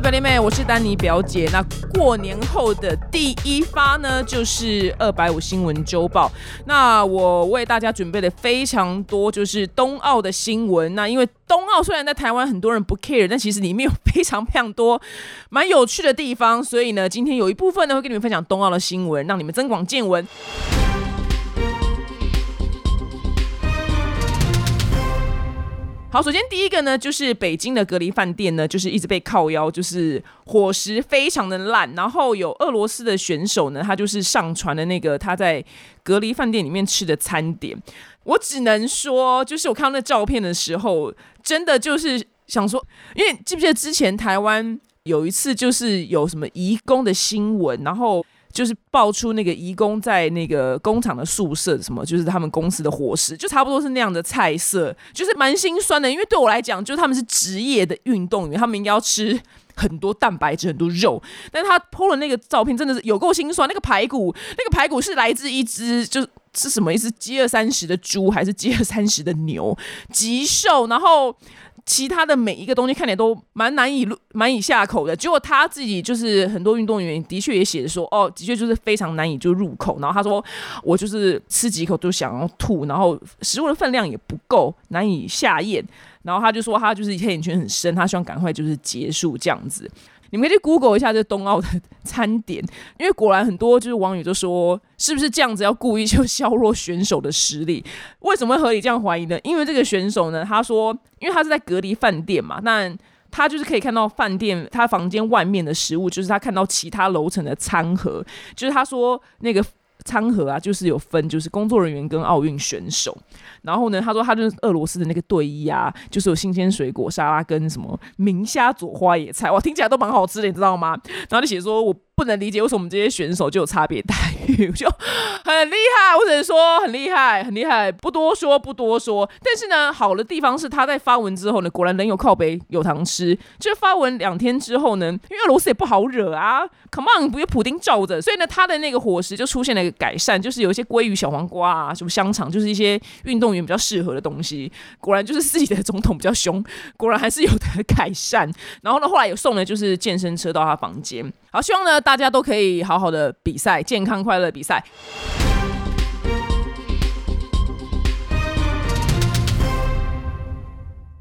表弟妹，我是丹尼表姐。那过年后的第一发呢，就是二百五新闻周报。那我为大家准备了非常多，就是冬奥的新闻。那因为冬奥虽然在台湾很多人不 care，但其实里面有非常非常多蛮有趣的地方。所以呢，今天有一部分呢会跟你们分享冬奥的新闻，让你们增广见闻。好，首先第一个呢，就是北京的隔离饭店呢，就是一直被靠腰，就是伙食非常的烂。然后有俄罗斯的选手呢，他就是上传了那个他在隔离饭店里面吃的餐点。我只能说，就是我看到那照片的时候，真的就是想说，因为记不记得之前台湾有一次就是有什么移工的新闻，然后。就是爆出那个移工在那个工厂的宿舍，什么就是他们公司的伙食，就差不多是那样的菜色，就是蛮心酸的。因为对我来讲，就是他们是职业的运动员，他们应该要吃很多蛋白质、很多肉。但他 PO 了那个照片，真的是有够心酸。那个排骨，那个排骨是来自一只，就是什么意思？饥饿三十的猪还是饥饿三十的牛？极瘦，然后。其他的每一个东西看起来都蛮难以入、难以下口的，结果他自己就是很多运动员的确也写说，哦，的确就是非常难以就入口。然后他说，我就是吃几口就想要吐，然后食物的分量也不够，难以下咽。然后他就说，他就是黑眼圈很深，他希望赶快就是结束这样子。你们可以去 Google 一下这冬奥的 餐点，因为果然很多就是网友就说，是不是这样子要故意就削弱选手的实力？为什么会合理这样怀疑呢？因为这个选手呢，他说，因为他是在隔离饭店嘛，那他就是可以看到饭店他房间外面的食物，就是他看到其他楼层的餐盒，就是他说那个。餐盒啊，就是有分，就是工作人员跟奥运选手。然后呢，他说他就是俄罗斯的那个队医啊，就是有新鲜水果沙拉跟什么明虾佐花野菜，哇，听起来都蛮好吃的，你知道吗？然后就写说我。不能理解为什么我们这些选手就有差别待遇，就很厉害，我只能说很厉害，很厉害，不多说，不多说。但是呢，好的地方是他在发文之后呢，果然人有靠背，有糖吃。就发文两天之后呢，因为俄罗斯也不好惹啊，Come on，不有普丁罩着，所以呢，他的那个伙食就出现了一个改善，就是有一些鲑鱼、小黄瓜啊，什么香肠，就是一些运动员比较适合的东西。果然就是自己的总统比较凶，果然还是有的改善。然后呢，后来有送了就是健身车到他房间。好，希望呢大家都可以好好的比赛，健康快乐比赛。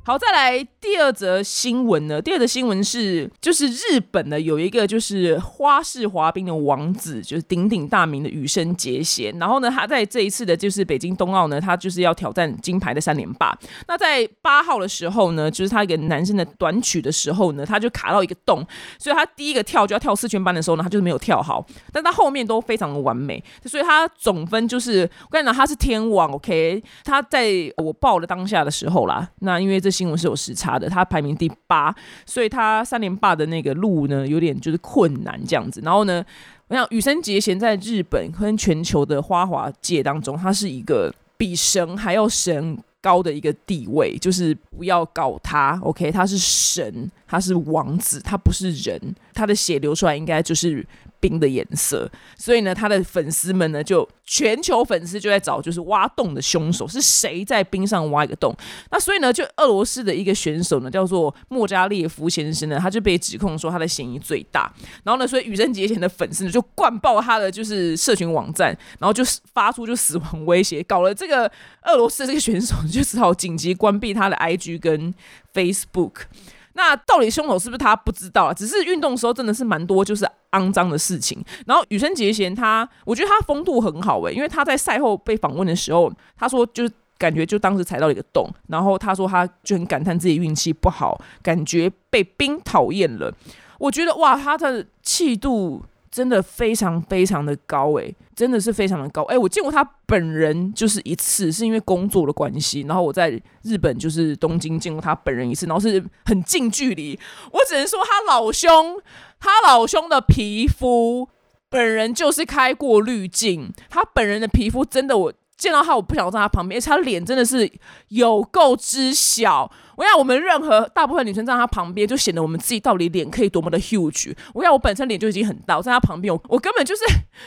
好，再来第二则新闻呢。第二则新闻是，就是日本呢有一个就是花式滑冰的王子，就是鼎鼎大名的羽生结弦。然后呢，他在这一次的就是北京冬奥呢，他就是要挑战金牌的三连霸。那在八号的时候呢，就是他一个男生的短曲的时候呢，他就卡到一个洞，所以他第一个跳就要跳四圈半的时候呢，他就是没有跳好。但他后面都非常的完美，所以他总分就是我跟你讲，他是天王。OK，他在我报的当下的时候啦，那因为这。新闻是有时差的，他排名第八，所以他三连霸的那个路呢，有点就是困难这样子。然后呢，我想羽生结弦在日本跟全球的花滑界当中，他是一个比神还要神高的一个地位，就是不要搞他，OK？他是神，他是王子，他不是人，他的血流出来应该就是。冰的颜色，所以呢，他的粉丝们呢，就全球粉丝就在找，就是挖洞的凶手是谁在冰上挖一个洞？那所以呢，就俄罗斯的一个选手呢，叫做莫加列夫先生呢，他就被指控说他的嫌疑最大。然后呢，所以羽生结弦的粉丝呢，就灌爆他的就是社群网站，然后就发出就死亡威胁，搞了这个俄罗斯的这个选手就只好紧急关闭他的 IG 跟 Facebook。那到底凶手是不是他不知道啊？只是运动时候真的是蛮多就是肮脏的事情。然后羽生结弦他，我觉得他风度很好诶，因为他在赛后被访问的时候，他说就是感觉就当时踩到了一个洞，然后他说他就很感叹自己运气不好，感觉被冰讨厌了。我觉得哇，他的气度。真的非常非常的高哎，真的是非常的高哎！我见过他本人就是一次，是因为工作的关系。然后我在日本就是东京见过他本人一次，然后是很近距离。我只能说他老兄，他老兄的皮肤本人就是开过滤镜，他本人的皮肤真的我。见到他，我不想站他旁边，而且他脸真的是有够之小。我想我们任何大部分女生站他旁边，就显得我们自己到底脸可以多么的 huge。我想我本身脸就已经很大，在他旁边，我我根本就是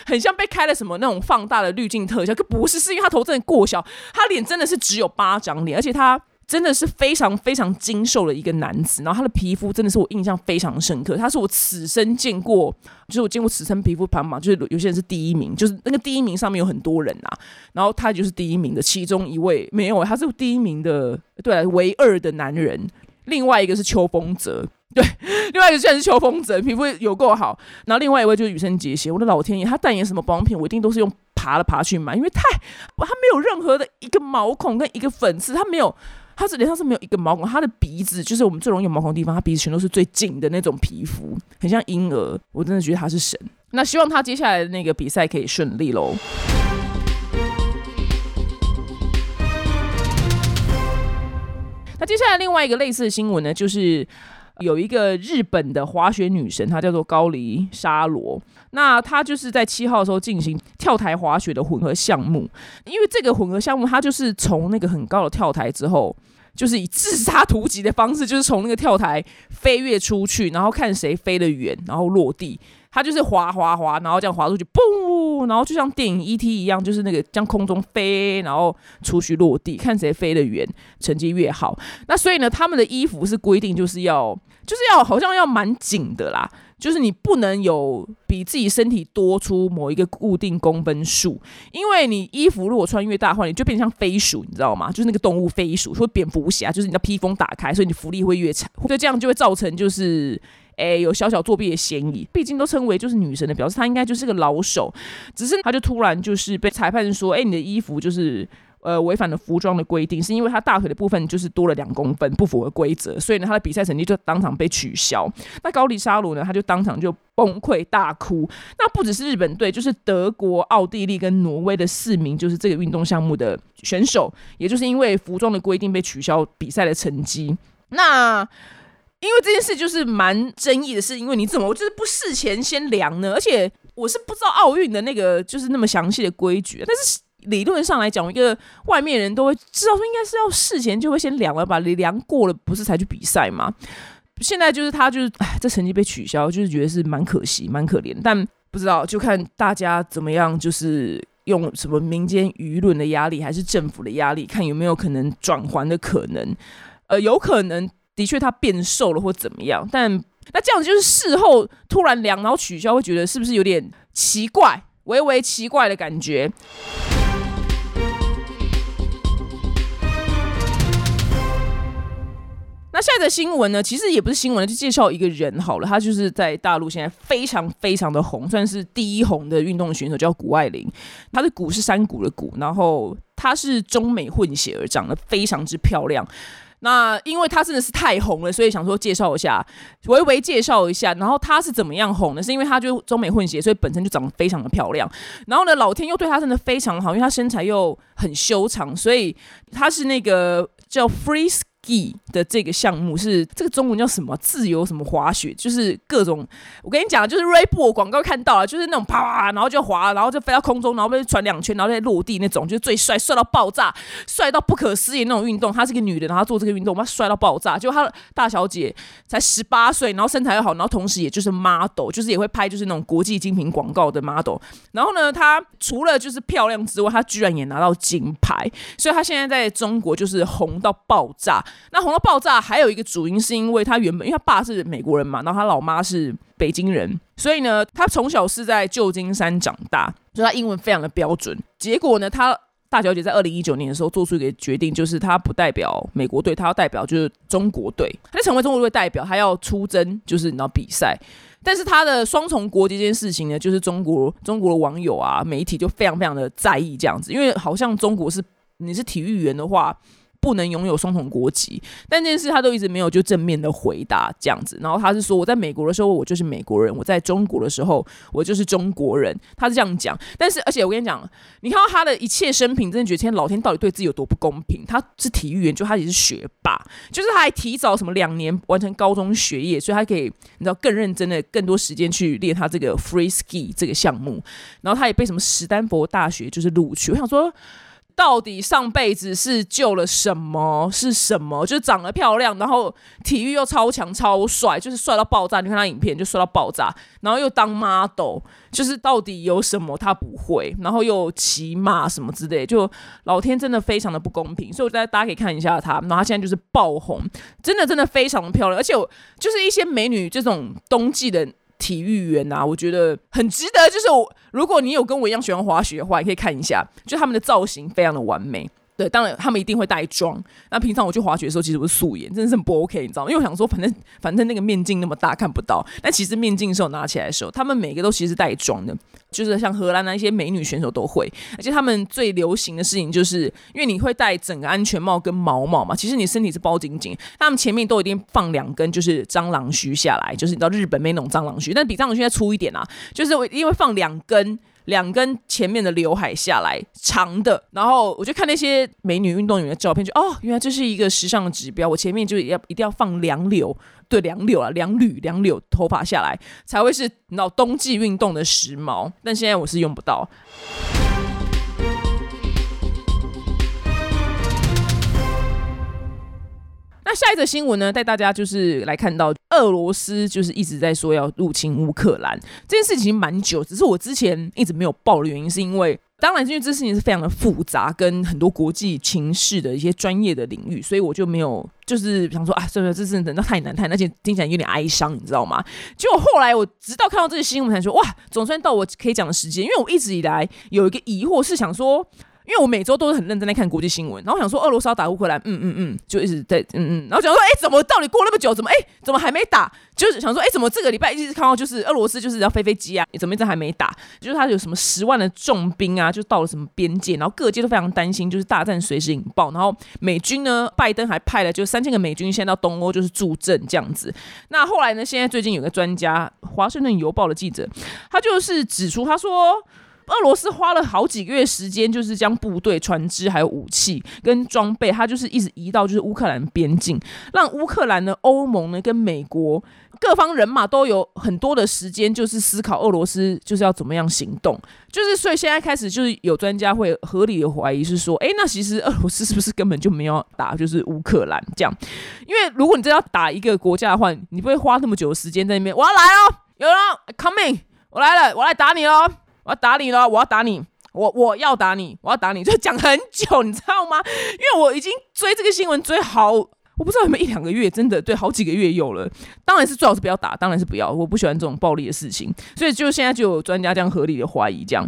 很像被开了什么那种放大的滤镜特效，可不是，是因为他头真的过小，他脸真的是只有巴掌脸，而且他。真的是非常非常精瘦的一个男子，然后他的皮肤真的是我印象非常深刻，他是我此生见过，就是我见过此生皮肤排行榜，就是有些人是第一名，就是那个第一名上面有很多人啊，然后他就是第一名的其中一位，没有，他是第一名的，对，唯二的男人，另外一个是邱风泽。对，另外一个虽然是秋风泽，皮肤有够好，然后另外一位就是羽生结弦。我的老天爷，他代言什么保养品，我一定都是用爬了爬去买，因为太他没有任何的一个毛孔跟一个粉刺，他没有，他是脸上是没有一个毛孔，他的鼻子就是我们最容易有毛孔的地方，他鼻子全都是最紧的那种皮肤，很像婴儿。我真的觉得他是神。那希望他接下来的那个比赛可以顺利喽。那接下来另外一个类似的新闻呢，就是。有一个日本的滑雪女神，她叫做高梨沙罗。那她就是在七号的时候进行跳台滑雪的混合项目。因为这个混合项目，她就是从那个很高的跳台之后，就是以自杀突击的方式，就是从那个跳台飞跃出去，然后看谁飞得远，然后落地。他就是滑滑滑，然后这样滑出去，嘣，然后就像电影 E.T. 一样，就是那个将空中飞，然后出去落地，看谁飞得远，成绩越好。那所以呢，他们的衣服是规定就是要。就是要好像要蛮紧的啦，就是你不能有比自己身体多出某一个固定公分数，因为你衣服如果穿越大的话，你就变成像飞鼠，你知道吗？就是那个动物飞鼠，说蝙蝠侠，就是你的披风打开，所以你浮力会越长，所以这样就会造成就是诶有小小作弊的嫌疑。毕竟都称为就是女神的，表示她应该就是个老手，只是她就突然就是被裁判说，哎，你的衣服就是。呃，违反了服装的规定，是因为他大腿的部分就是多了两公分，不符合规则，所以呢，他的比赛成绩就当场被取消。那高里沙鲁呢，他就当场就崩溃大哭。那不只是日本队，就是德国、奥地利跟挪威的四名，就是这个运动项目的选手，也就是因为服装的规定被取消比赛的成绩。那因为这件事就是蛮争议的，是因为你怎么我就是不事前先量呢？而且我是不知道奥运的那个就是那么详细的规矩，但是。理论上来讲，一个外面人都会知道说，应该是要事前就会先量了，把量过了，不是才去比赛吗？现在就是他就是，哎，这成绩被取消，就是觉得是蛮可惜、蛮可怜。但不知道就看大家怎么样，就是用什么民间舆论的压力，还是政府的压力，看有没有可能转还的可能。呃，有可能的确他变瘦了或怎么样，但那这样子就是事后突然量然后取消，会觉得是不是有点奇怪，微微奇怪的感觉。那下一则新闻呢？其实也不是新闻就介绍一个人好了。他就是在大陆现在非常非常的红，算是第一红的运动选手，叫谷爱凌。他的谷是山谷的谷，然后他是中美混血儿，长得非常之漂亮。那因为他真的是太红了，所以想说介绍一下，微微介绍一下。然后他是怎么样红的？是因为他就中美混血，所以本身就长得非常的漂亮。然后呢，老天又对他真的非常好，因为他身材又很修长，所以他是那个叫 Free E。的这个项目是这个中文叫什么？自由什么滑雪？就是各种我跟你讲，就是 r a b o 广告看到了，就是那种啪啪，然后就滑，然后就飞到空中，然后被传两圈，然后再落地那种，就是最帅，帅到爆炸，帅到不可思议那种运动。她是个女的，然后做这个运动，她，帅到爆炸！就她大小姐才十八岁，然后身材又好，然后同时也就是 model，就是也会拍就是那种国际精品广告的 model。然后呢，她除了就是漂亮之外，她居然也拿到金牌，所以她现在在中国就是红到爆炸。那红到爆炸还有一个主因是因为他原本因为他爸是美国人嘛，然后他老妈是北京人，所以呢，他从小是在旧金山长大，所以他英文非常的标准。结果呢，他大小姐在二零一九年的时候做出一个决定，就是他不代表美国队，他要代表就是中国队，他就成为中国队代表，他要出征就是你知道比赛。但是他的双重国籍这件事情呢，就是中国中国的网友啊媒体就非常非常的在意这样子，因为好像中国是你是体育员的话。不能拥有双重国籍，但这件事他都一直没有就正面的回答这样子。然后他是说，我在美国的时候我就是美国人，我在中国的时候我就是中国人。他是这样讲。但是，而且我跟你讲，你看到他的一切生平，真的觉得天老天到底对自己有多不公平。他是体育员，就他也是学霸，就是他还提早什么两年完成高中学业，所以他可以你知道更认真的、更多时间去练他这个 free ski 这个项目。然后他也被什么史丹佛大学就是录取。我想说。到底上辈子是救了什么？是什么？就长得漂亮，然后体育又超强、超帅，就是帅到爆炸。你看他影片就帅到爆炸，然后又当 model，就是到底有什么他不会？然后又骑马什么之类，就老天真的非常的不公平。所以我觉得大家可以看一下他，然后他现在就是爆红，真的真的非常的漂亮，而且就是一些美女这种冬季的。体育员呐，我觉得很值得。就是我，如果你有跟我一样喜欢滑雪的话，你可以看一下，就他们的造型非常的完美。对，当然他们一定会带妆。那平常我去滑雪的时候，其实我是素颜，真的是不 OK，你知道吗？因为我想说，反正反正那个面镜那么大看不到。但其实面镜的时候拿起来的时候，他们每个都其实带妆的，就是像荷兰的一些美女选手都会。而且他们最流行的事情就是，因为你会戴整个安全帽跟毛毛嘛，其实你身体是包紧紧。他们前面都一定放两根，就是蟑螂须下来，就是你知道日本没那种蟑螂须，但比蟑螂须再粗一点啊，就是因为放两根。两根前面的刘海下来，长的，然后我就看那些美女运动员的照片，就哦，原来这是一个时尚的指标。我前面就要一定要放两绺，对，两绺啊，两缕两绺头发下来，才会是脑冬季运动的时髦。但现在我是用不到。那下一则新闻呢？带大家就是来看到俄罗斯就是一直在说要入侵乌克兰这件事情蛮久，只是我之前一直没有报的原因，是因为当然因为这事情是非常的复杂，跟很多国际情势的一些专业的领域，所以我就没有就是想说啊，这个这是等到太难太，而且听起来有点哀伤，你知道吗？结果后来我直到看到这个新闻才说，哇，总算到我可以讲的时间，因为我一直以来有一个疑惑是想说。因为我每周都是很认真在看国际新闻，然后想说俄罗斯要打乌克兰，嗯嗯嗯，就一直在嗯嗯，然后想说，哎，怎么到底过那么久，怎么哎，怎么还没打？就是想说，哎，怎么这个礼拜一直看到就是俄罗斯就是要飞飞机啊，怎么一直还没打？就是他有什么十万的重兵啊，就到了什么边界，然后各界都非常担心，就是大战随时引爆。然后美军呢，拜登还派了就三千个美军先到东欧就是助阵这样子。那后来呢，现在最近有个专家，华盛顿邮报的记者，他就是指出，他说。俄罗斯花了好几个月时间，就是将部队、船只还有武器跟装备，他就是一直移到就是乌克兰边境，让乌克兰的欧盟呢跟美国各方人马都有很多的时间，就是思考俄罗斯就是要怎么样行动。就是所以现在开始就是有专家会合理的怀疑是说，哎，那其实俄罗斯是不是根本就没有打就是乌克兰这样？因为如果你真要打一个国家的话，你不会花那么久的时间在那边。我要来哦，有人 coming，我来了，我来打你喽。我要打你了！我要打你！我我要打你！我要打你！就讲很久，你知道吗？因为我已经追这个新闻追好，我不知道有没有一两个月，真的对，好几个月有了。当然是最好是不要打，当然是不要，我不喜欢这种暴力的事情。所以就现在就有专家这样合理的怀疑，这样，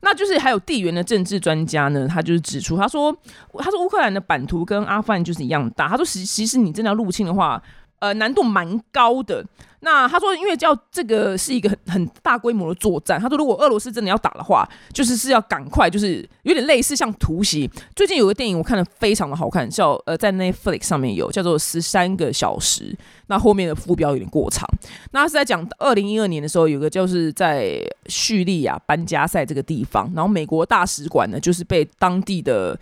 那就是还有地缘的政治专家呢，他就是指出，他说，他说乌克兰的版图跟阿富汗就是一样大，他说，其其实你真的要入侵的话。呃，难度蛮高的。那他说，因为叫这个是一个很很大规模的作战。他说，如果俄罗斯真的要打的话，就是是要赶快，就是有点类似像突袭。最近有个电影我看的非常的好看，叫呃在 Netflix 上面有叫做《十三个小时》。那后面的副标有点过长。那是在讲二零一二年的时候，有个就是在叙利亚班加塞这个地方，然后美国大使馆呢就是被当地的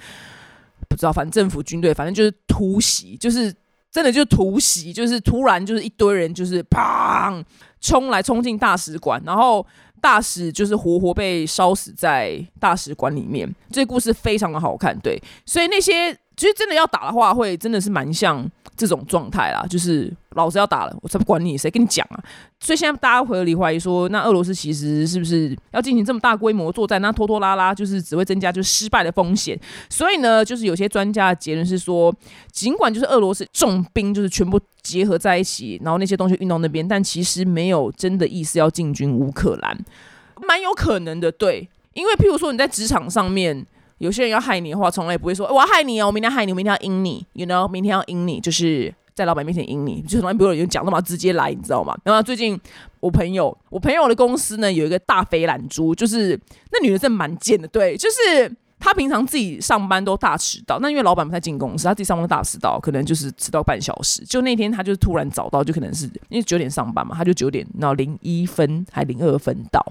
不知道反正政府军队，反正就是突袭，就是。真的就突袭，就是突然就是一堆人就是砰冲来冲进大使馆，然后大使就是活活被烧死在大使馆里面。这故事非常的好看，对，所以那些。其实真的要打的话，会真的是蛮像这种状态啦，就是老子要打了，我才不管你，谁跟你讲啊？所以现在大家合理怀疑说，那俄罗斯其实是不是要进行这么大规模作战？那拖拖拉拉就是只会增加就是失败的风险。所以呢，就是有些专家的结论是说，尽管就是俄罗斯重兵就是全部结合在一起，然后那些东西运到那边，但其实没有真的意思要进军乌克兰，蛮有可能的。对，因为譬如说你在职场上面。有些人要害你的话，从来不会说我要害你哦，我明天害你，我明天要阴你，you know，明天要阴你，就是在老板面前阴你，就从来不会有人讲那么直接来，你知道吗？然后最近我朋友，我朋友的公司呢有一个大肥懒猪，就是那女的真的蛮贱的，对，就是她平常自己上班都大迟到，那因为老板不太进公司，她自己上班都大迟到，可能就是迟到半小时。就那天她就突然早到，就可能是因为九点上班嘛，她就九点然后零一分还零二分到。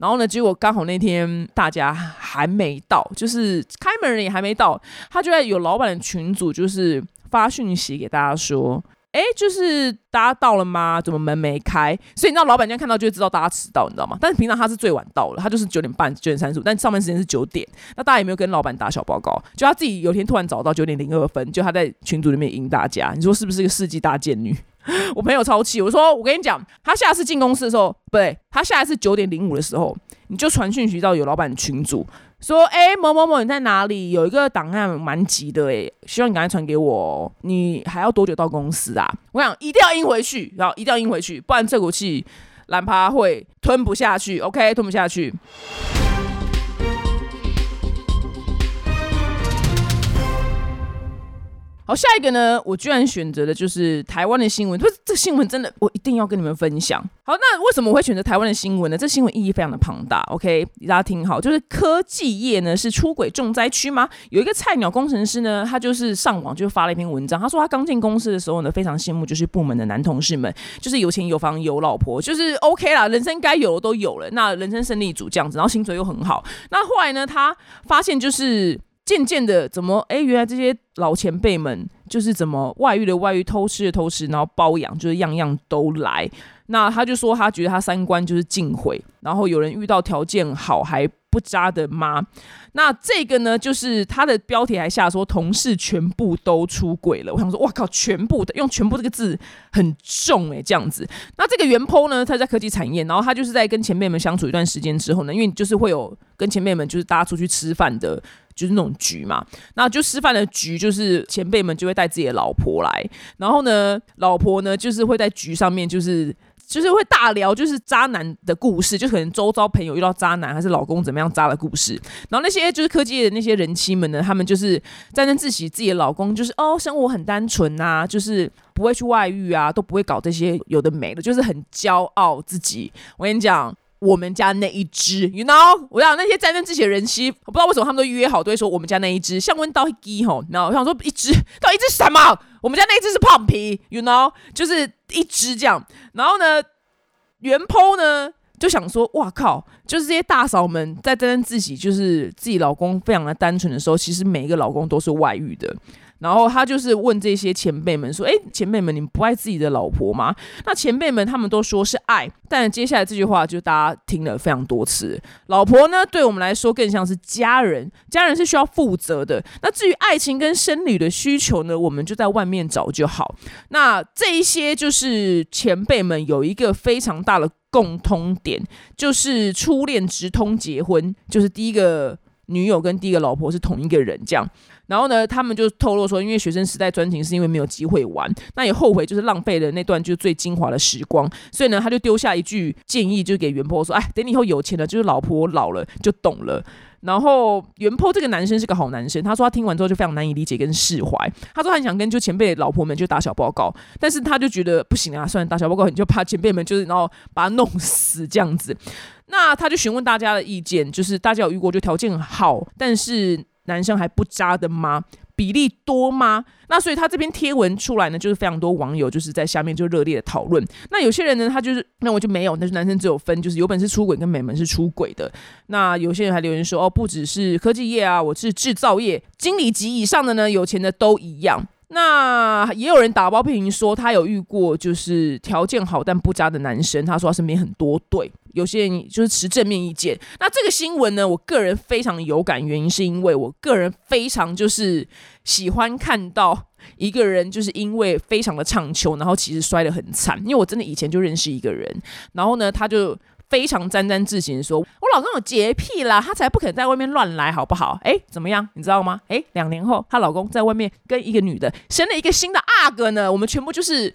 然后呢？结果刚好那天大家还没到，就是开门人也还没到，他就在有老板的群组，就是发讯息给大家说：“哎，就是大家到了吗？怎么门没开？所以你知道老板这样看到就会知道大家迟到，你知道吗？但是平常他是最晚到了，他就是九点半、九点三十五，但上班时间是九点。那大家有没有跟老板打小报告？就他自己有天突然找到九点零二分，就他在群组里面赢大家，你说是不是一个世纪大贱女？我朋友超气，我说我跟你讲，他下次进公司的时候，不对，他下一次九点零五的时候，你就传讯息到有老板群组，说，哎，某某某你在哪里？有一个档案蛮急的，哎，希望你赶快传给我。你还要多久到公司啊？我想一定要应回去，然后一定要应回去，不然这股气懒趴会吞不下去。OK，吞不下去。好，下一个呢？我居然选择的就是台湾的新闻。不是这新闻真的，我一定要跟你们分享。好，那为什么我会选择台湾的新闻呢？这新闻意义非常的庞大。OK，大家听好，就是科技业呢是出轨重灾区吗？有一个菜鸟工程师呢，他就是上网就发了一篇文章，他说他刚进公司的时候呢，非常羡慕就是部门的男同事们，就是有钱有房有老婆，就是 OK 啦，人生该有的都有了，那人生胜利组这样子，然后薪水又很好。那后来呢，他发现就是。渐渐的，怎么哎？原来这些老前辈们就是怎么外遇的外遇，偷吃的偷吃，然后包养，就是样样都来。那他就说，他觉得他三观就是尽毁。然后有人遇到条件好还不渣的妈。那这个呢，就是他的标题还下说同事全部都出轨了。我想说，哇靠，全部的用全部这个字很重哎，这样子。那这个袁坡呢，他在科技产业，然后他就是在跟前辈们相处一段时间之后呢，因为就是会有跟前辈们就是大家出去吃饭的。就是那种局嘛，那就吃饭的局，就是前辈们就会带自己的老婆来，然后呢，老婆呢就是会在局上面，就是就是会大聊，就是渣男的故事，就可能周遭朋友遇到渣男，还是老公怎么样渣的故事。然后那些就是科技的那些人妻们呢，他们就是沾沾自喜自己的老公，就是哦，生活很单纯呐，就是不会去外遇啊，都不会搞这些有的没的，就是很骄傲自己。我跟你讲。我们家那一只，you know，我想那些在那之前的人妻，我不知道为什么他们都约好，都会说我们家那一只，像温刀一滴吼，然后我想说一只到一只什么？我们家那一只是胖皮，you know，就是一只这样。然后呢，原剖呢就想说，哇靠，就是这些大嫂们在担任自己，就是自己老公非常的单纯的时候，其实每一个老公都是外遇的。然后他就是问这些前辈们说：“哎，前辈们，你们不爱自己的老婆吗？”那前辈们他们都说是爱，但接下来这句话就大家听了非常多次。老婆呢，对我们来说更像是家人，家人是需要负责的。那至于爱情跟生理的需求呢，我们就在外面找就好。那这一些就是前辈们有一个非常大的共通点，就是初恋直通结婚，就是第一个女友跟第一个老婆是同一个人这样。然后呢，他们就透露说，因为学生时代专情是因为没有机会玩，那也后悔就是浪费了那段就是最精华的时光，所以呢，他就丢下一句建议，就给袁坡说：“哎，等你以后有钱了，就是老婆老了就懂了。”然后袁坡这个男生是个好男生，他说他听完之后就非常难以理解跟释怀，他说他很想跟就前辈老婆们就打小报告，但是他就觉得不行啊，算然打小报告你就怕前辈们就是然后把他弄死这样子，那他就询问大家的意见，就是大家有遇过就条件好，但是。男生还不渣的吗？比例多吗？那所以他这篇贴文出来呢，就是非常多网友就是在下面就热烈的讨论。那有些人呢，他就是那我就没有，那是男生只有分，就是有本事出轨跟美门是出轨的。那有些人还留言说，哦，不只是科技业啊，我是制造业经理级以上的呢，有钱的都一样。那也有人打包批评说，他有遇过就是条件好但不渣的男生。他说他身边很多对，有些人就是持正面意见。那这个新闻呢，我个人非常有感，原因是因为我个人非常就是喜欢看到一个人就是因为非常的唱秋，然后其实摔得很惨。因为我真的以前就认识一个人，然后呢，他就。非常沾沾自喜说：“我老公有洁癖啦，他才不肯在外面乱来，好不好？哎，怎么样？你知道吗？哎，两年后，她老公在外面跟一个女的生了一个新的阿哥呢。我们全部就是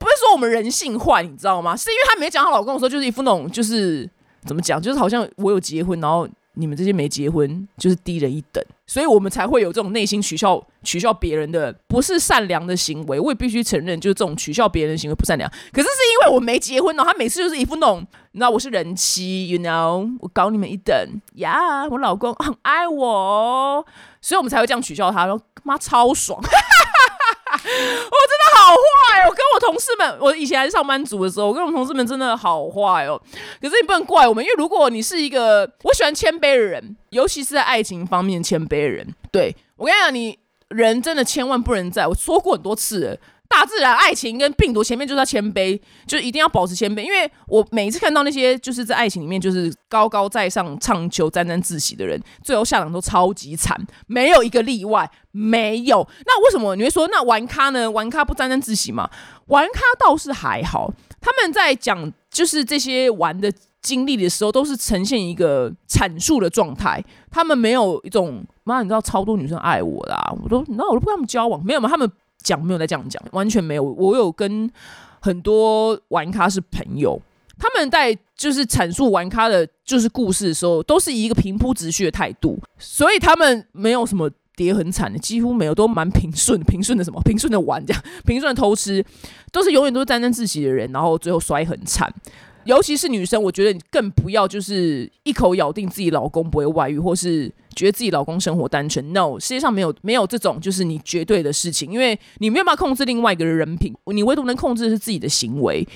不是说我们人性化，你知道吗？是因为她没讲她老公的时候，就是一副那种就是怎么讲，就是好像我有结婚，然后。”你们这些没结婚就是低人一等，所以我们才会有这种内心取笑取笑别人的不是善良的行为。我也必须承认，就是这种取笑别人的行为不善良。可是是因为我没结婚哦，他每次就是一副那种，你知道我是人妻，you know，我搞你们一等呀，我老公很爱我，所以我们才会这样取笑他，说妈超爽。我真的好好坏哦！跟我同事们，我以前还是上班族的时候，我跟我同事们真的好坏哦。可是你不能怪我们，因为如果你是一个我喜欢谦卑的人，尤其是在爱情方面谦卑的人，对我跟你讲，你人真的千万不能在我说过很多次，了大自然、爱情跟病毒前面就是要谦卑，就一定要保持谦卑。因为我每一次看到那些就是在爱情里面就是高高在上、唱求沾沾自喜的人，最后下场都超级惨，没有一个例外，没有。那为什么你会说那玩咖呢？玩咖不沾沾自喜吗？玩咖倒是还好，他们在讲就是这些玩的经历的时候，都是呈现一个阐述的状态，他们没有一种妈，你知道超多女生爱我啦，我都那我都不跟他们交往，没有吗？他们。讲没有在这样讲，完全没有。我有跟很多玩咖是朋友，他们在就是阐述玩咖的，就是故事的时候，都是以一个平铺直叙的态度，所以他们没有什么跌很惨的，几乎没有，都蛮平顺，平顺的什么，平顺的玩这样，平顺的偷吃，都是永远都是沾沾自喜的人，然后最后摔很惨。尤其是女生，我觉得你更不要就是一口咬定自己老公不会外遇，或是觉得自己老公生活单纯。No，世界上没有没有这种就是你绝对的事情，因为你没有办法控制另外一个人人品，你唯独能控制的是自己的行为。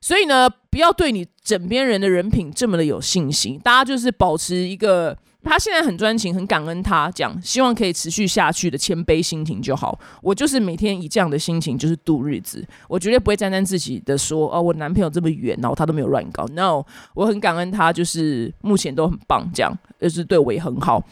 所以呢，不要对你枕边人的人品这么的有信心。大家就是保持一个。他现在很专情，很感恩他，讲希望可以持续下去的谦卑心情就好。我就是每天以这样的心情就是度日子，我绝对不会沾沾自喜的说哦，我男朋友这么远，然后他都没有乱搞。No，我很感恩他，就是目前都很棒，这样就是对我也很好。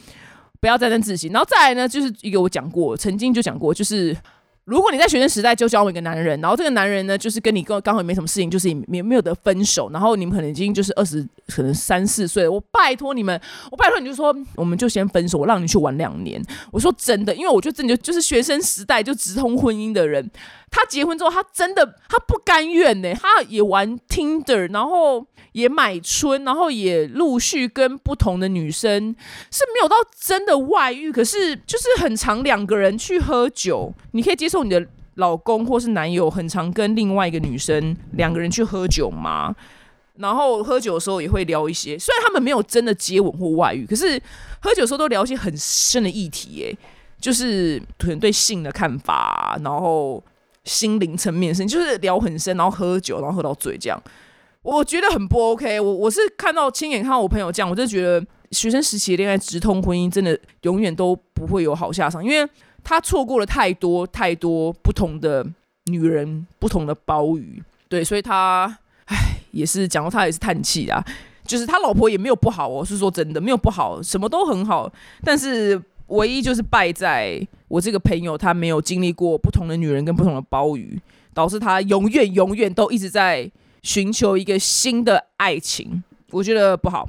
不要沾沾自喜。然后再来呢，就是一个我讲过，曾经就讲过，就是。如果你在学生时代就交往一个男人，然后这个男人呢，就是跟你刚刚好也没什么事情，就是没没有得分手，然后你们可能已经就是二十，可能三四岁，我拜托你们，我拜托你就说，我们就先分手，我让你去玩两年。我说真的，因为我觉得真的就是学生时代就直通婚姻的人。他结婚之后，他真的他不甘愿呢，他也玩 Tinder，然后也买春，然后也陆续跟不同的女生是没有到真的外遇，可是就是很常两个人去喝酒，你可以接受你的老公或是男友很常跟另外一个女生两个人去喝酒吗？然后喝酒的时候也会聊一些，虽然他们没有真的接吻或外遇，可是喝酒的时候都聊一些很深的议题，耶，就是可能对性的看法，然后。心灵层面的事情，就是聊很深，然后喝酒，然后喝到醉，这样我觉得很不 OK。我我是看到亲眼看到我朋友这样，我就觉得学生时期的恋爱直通婚姻，真的永远都不会有好下场，因为他错过了太多太多不同的女人，不同的鲍鱼。对，所以他唉，也是讲到他也是叹气啊，就是他老婆也没有不好哦，是说真的没有不好，什么都很好，但是。唯一就是败在我这个朋友，他没有经历过不同的女人跟不同的鲍鱼，导致他永远永远都一直在寻求一个新的爱情，我觉得不好。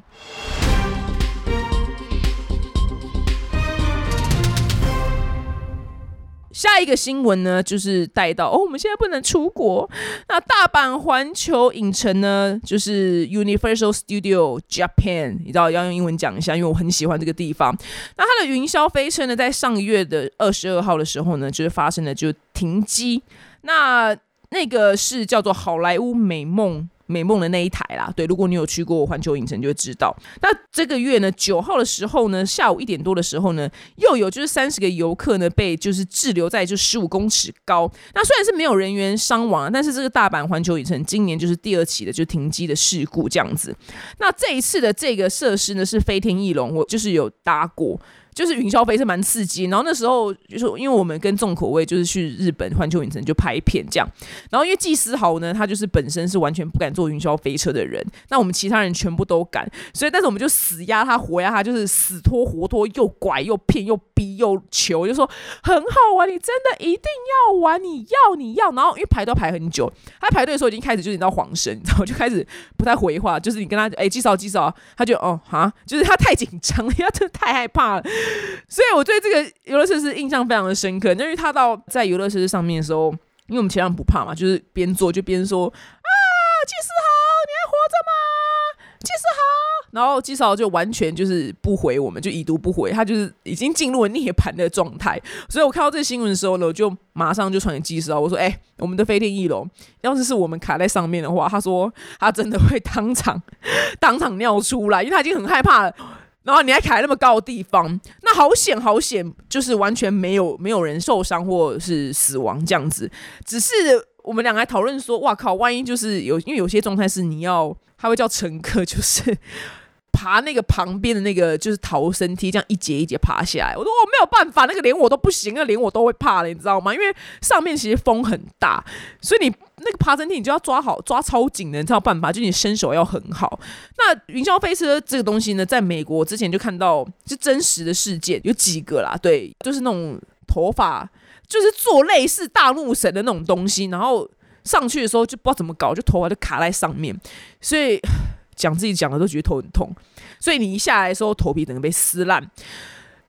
下一个新闻呢，就是带到哦，我们现在不能出国。那大阪环球影城呢，就是 Universal Studio Japan，你知道要用英文讲一下，因为我很喜欢这个地方。那它的云霄飞车呢，在上个月的二十二号的时候呢，就是发生了就停机。那那个是叫做好莱坞美梦。美梦的那一台啦，对，如果你有去过环球影城，就会知道。那这个月呢，九号的时候呢，下午一点多的时候呢，又有就是三十个游客呢被就是滞留在就十五公尺高。那虽然是没有人员伤亡，但是这个大阪环球影城今年就是第二起的就停机的事故这样子。那这一次的这个设施呢是飞天翼龙，我就是有搭过。就是云霄飞车蛮刺激，然后那时候就是因为我们跟重口味就是去日本环球影城就拍片这样，然后因为季思豪呢，他就是本身是完全不敢坐云霄飞车的人，那我们其他人全部都敢，所以但是我们就死压他活压他，就是死拖活拖，又拐又骗又逼又求，就说很好玩，你真的一定要玩，你要你要，然后因为排都排很久，他排队的时候已经开始就是你知道晃神，然后就开始不太回话，就是你跟他哎季少季少，他就哦哈，就是他太紧张了，他真的太害怕了。所以我对这个游乐设施印象非常的深刻，因为他到在游乐设施上面的时候，因为我们前两不怕嘛，就是边做就边说啊，技师好，你还活着吗？技师好，然后技师好就完全就是不回我们，就已读不回，他就是已经进入了涅槃的状态。所以我看到这新闻的时候呢，我就马上就传给技师啊，我说，哎，我们的飞天翼龙，要是是我们卡在上面的话，他说他真的会当场当场尿出来，因为他已经很害怕了。然后你还卡在那么高的地方，那好险好险，就是完全没有没有人受伤或是死亡这样子。只是我们两个还讨论说，哇靠，万一就是有，因为有些状态是你要他会叫乘客，就是爬那个旁边的那个就是逃生梯，这样一节一节爬下来。我说我没有办法，那个连我都不行，那连我都会怕了，你知道吗？因为上面其实风很大，所以你那个爬升梯你就要抓好，抓超紧的，你才有办法。就你身手要很好。那云霄飞车这个东西呢，在美国之前就看到是真实的事件，有几个啦，对，就是那种头发，就是做类似大怒神的那种东西，然后上去的时候就不知道怎么搞，就头发就卡在上面，所以。讲自己讲的都觉得头很痛，所以你一下来的时候头皮整个被撕烂。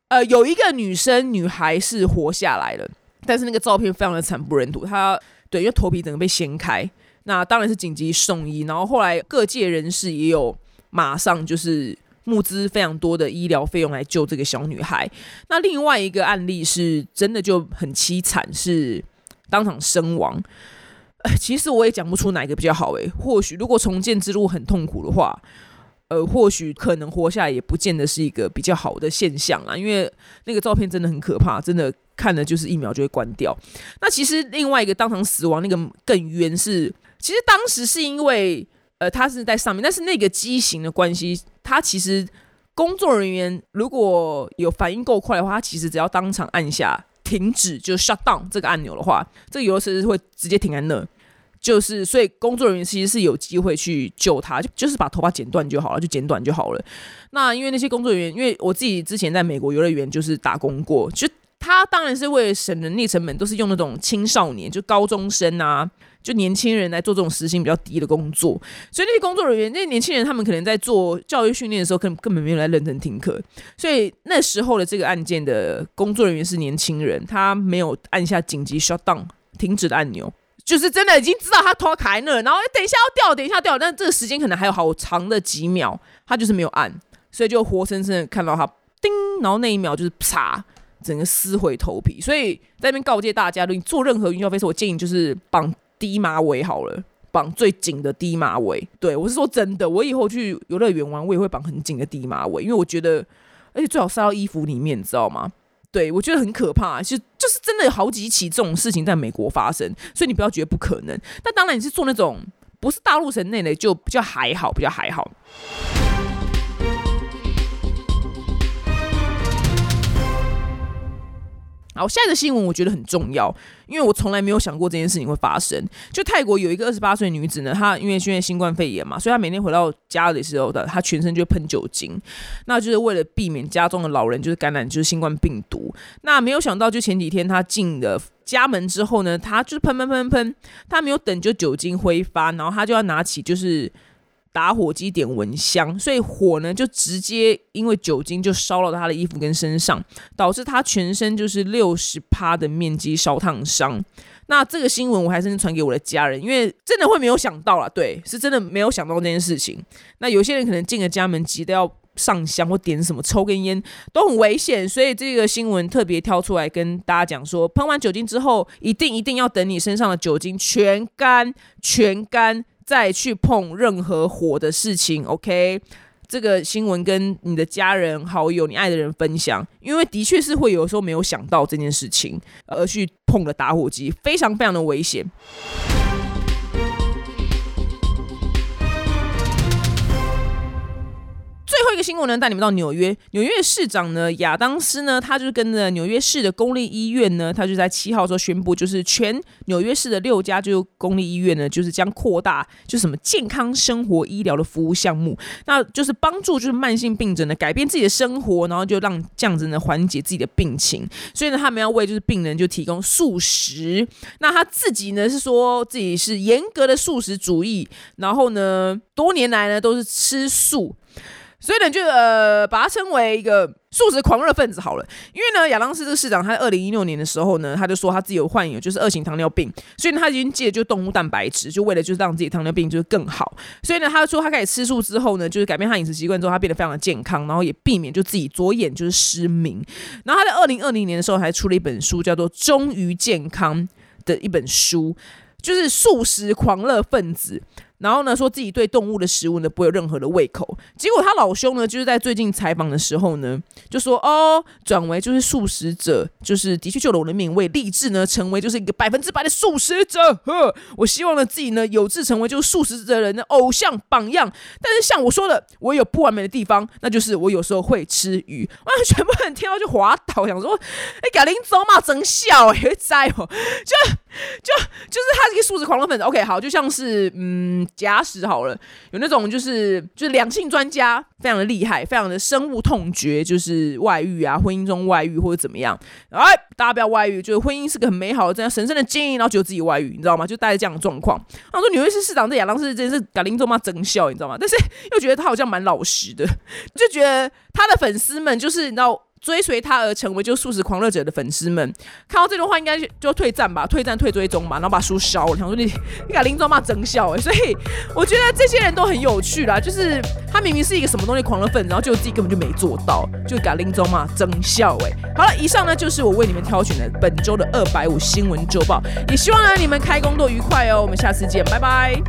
呃，有一个女生女孩是活下来了，但是那个照片非常的惨不忍睹。她对，因为头皮整个被掀开，那当然是紧急送医。然后后来各界人士也有马上就是募资非常多的医疗费用来救这个小女孩。那另外一个案例是真的就很凄惨，是当场身亡。其实我也讲不出哪一个比较好诶。或许如果重建之路很痛苦的话，呃，或许可能活下来也不见得是一个比较好的现象啦。因为那个照片真的很可怕，真的看了就是一秒就会关掉。那其实另外一个当场死亡那个更冤是，其实当时是因为呃他是在上面，但是那个机型的关系，他其实工作人员如果有反应够快的话，他其实只要当场按下停止就 shut down 这个按钮的话，这个游乐设施会直接停在那。就是，所以工作人员其实是有机会去救他，就就是把头发剪断就好了，就剪短就好了。那因为那些工作人员，因为我自己之前在美国游乐园就是打工过，就他当然是为了省人力成本，都是用那种青少年，就高中生啊，就年轻人来做这种时薪比较低的工作。所以那些工作人员，那些年轻人，他们可能在做教育训练的时候，根根本没有来认真听课。所以那时候的这个案件的工作人员是年轻人，他没有按下紧急 shut down 停止的按钮。就是真的已经知道他头卡在那，然后等一下要掉，等一下掉，但这个时间可能还有好长的几秒，他就是没有按，所以就活生生的看到他叮，然后那一秒就是啪，整个撕毁头皮。所以在那边告诫大家，你做任何云霄飞车，我建议就是绑低马尾好了，绑最紧的低马尾。对我是说真的，我以后去游乐园玩，我也会绑很紧的低马尾，因为我觉得，而且最好塞到衣服里面，你知道吗？对，我觉得很可怕，就就是真的有好几起这种事情在美国发生，所以你不要觉得不可能。但当然你是做那种不是大陆城内的，就比较还好，比较还好。好，下一个新闻我觉得很重要，因为我从来没有想过这件事情会发生。就泰国有一个二十八岁女子呢，她因为现在新冠肺炎嘛，所以她每天回到家的时候的，她全身就喷酒精，那就是为了避免家中的老人就是感染就是新冠病毒。那没有想到，就前几天她进了家门之后呢，她就是喷喷喷喷，她没有等就酒精挥发，然后她就要拿起就是。打火机点蚊香，所以火呢就直接因为酒精就烧了他的衣服跟身上，导致他全身就是六十趴的面积烧烫伤。那这个新闻我还是传给我的家人，因为真的会没有想到啦，对，是真的没有想到这件事情。那有些人可能进了家门急得要上香或点什么抽根烟都很危险，所以这个新闻特别挑出来跟大家讲说，喷完酒精之后，一定一定要等你身上的酒精全干全干。再去碰任何火的事情，OK？这个新闻跟你的家人、好友、你爱的人分享，因为的确是会有时候没有想到这件事情，而去碰了打火机，非常非常的危险。一个新闻呢，带你们到纽约。纽约市长呢，亚当斯呢，他就是跟着纽约市的公立医院呢，他就在七号时候宣布，就是全纽约市的六家就公立医院呢，就是将扩大就什么健康生活医疗的服务项目，那就是帮助就是慢性病者呢改变自己的生活，然后就让这样子呢缓解自己的病情。所以呢，他们要为就是病人就提供素食。那他自己呢是说自己是严格的素食主义，然后呢多年来呢都是吃素。所以呢，就呃把他称为一个素食狂热分子好了。因为呢，亚当斯这个市长，他在二零一六年的时候呢，他就说他自己有患有就是二型糖尿病，所以呢，他已经戒就动物蛋白质，就为了就是让自己糖尿病就是更好。所以呢，他说他开始吃素之后呢，就是改变他饮食习惯之后，他变得非常的健康，然后也避免就自己左眼就是失明。然后他在二零二零年的时候还出了一本书，叫做《忠于健康》的一本书。就是素食狂热分子。然后呢，说自己对动物的食物呢不会有任何的胃口。结果他老兄呢，就是在最近采访的时候呢，就说哦，转为就是素食者，就是的确救了我的命，我也立志呢成为就是一个百分之百的素食者。呵，我希望呢自己呢有志成为就是素食者人的偶像榜样。但是像我说的，我有不完美的地方，那就是我有时候会吃鱼。哇，全部人听到就滑倒，想说，哎，贾玲走嘛，真笑哎，在哦，就就一个素食狂热粉子。OK，好，就像是嗯。假使好了，有那种就是就是两性专家，非常的厉害，非常的深恶痛绝，就是外遇啊，婚姻中外遇或者怎么样，哎，大家不要外遇，就是婚姻是个很美好的这样神圣的经营，然后觉得自己外遇，你知道吗？就带着这样的状况。他说纽约市市长这亚当斯真是搞林中妈真笑，你知道吗？但是又觉得他好像蛮老实的，就觉得他的粉丝们就是你知道。追随他而成为就素食狂热者的粉丝们，看到这段话应该就退战吧，退战退追踪吧，然后把书烧了。想说你你把林中骂整笑哎，所以我觉得这些人都很有趣啦。就是他明明是一个什么东西狂热粉，然后就自己根本就没做到，就把林中骂整笑哎。好了，以上呢就是我为你们挑选的本周的二百五新闻周报，也希望呢你们开工都愉快哦。我们下次见，拜拜。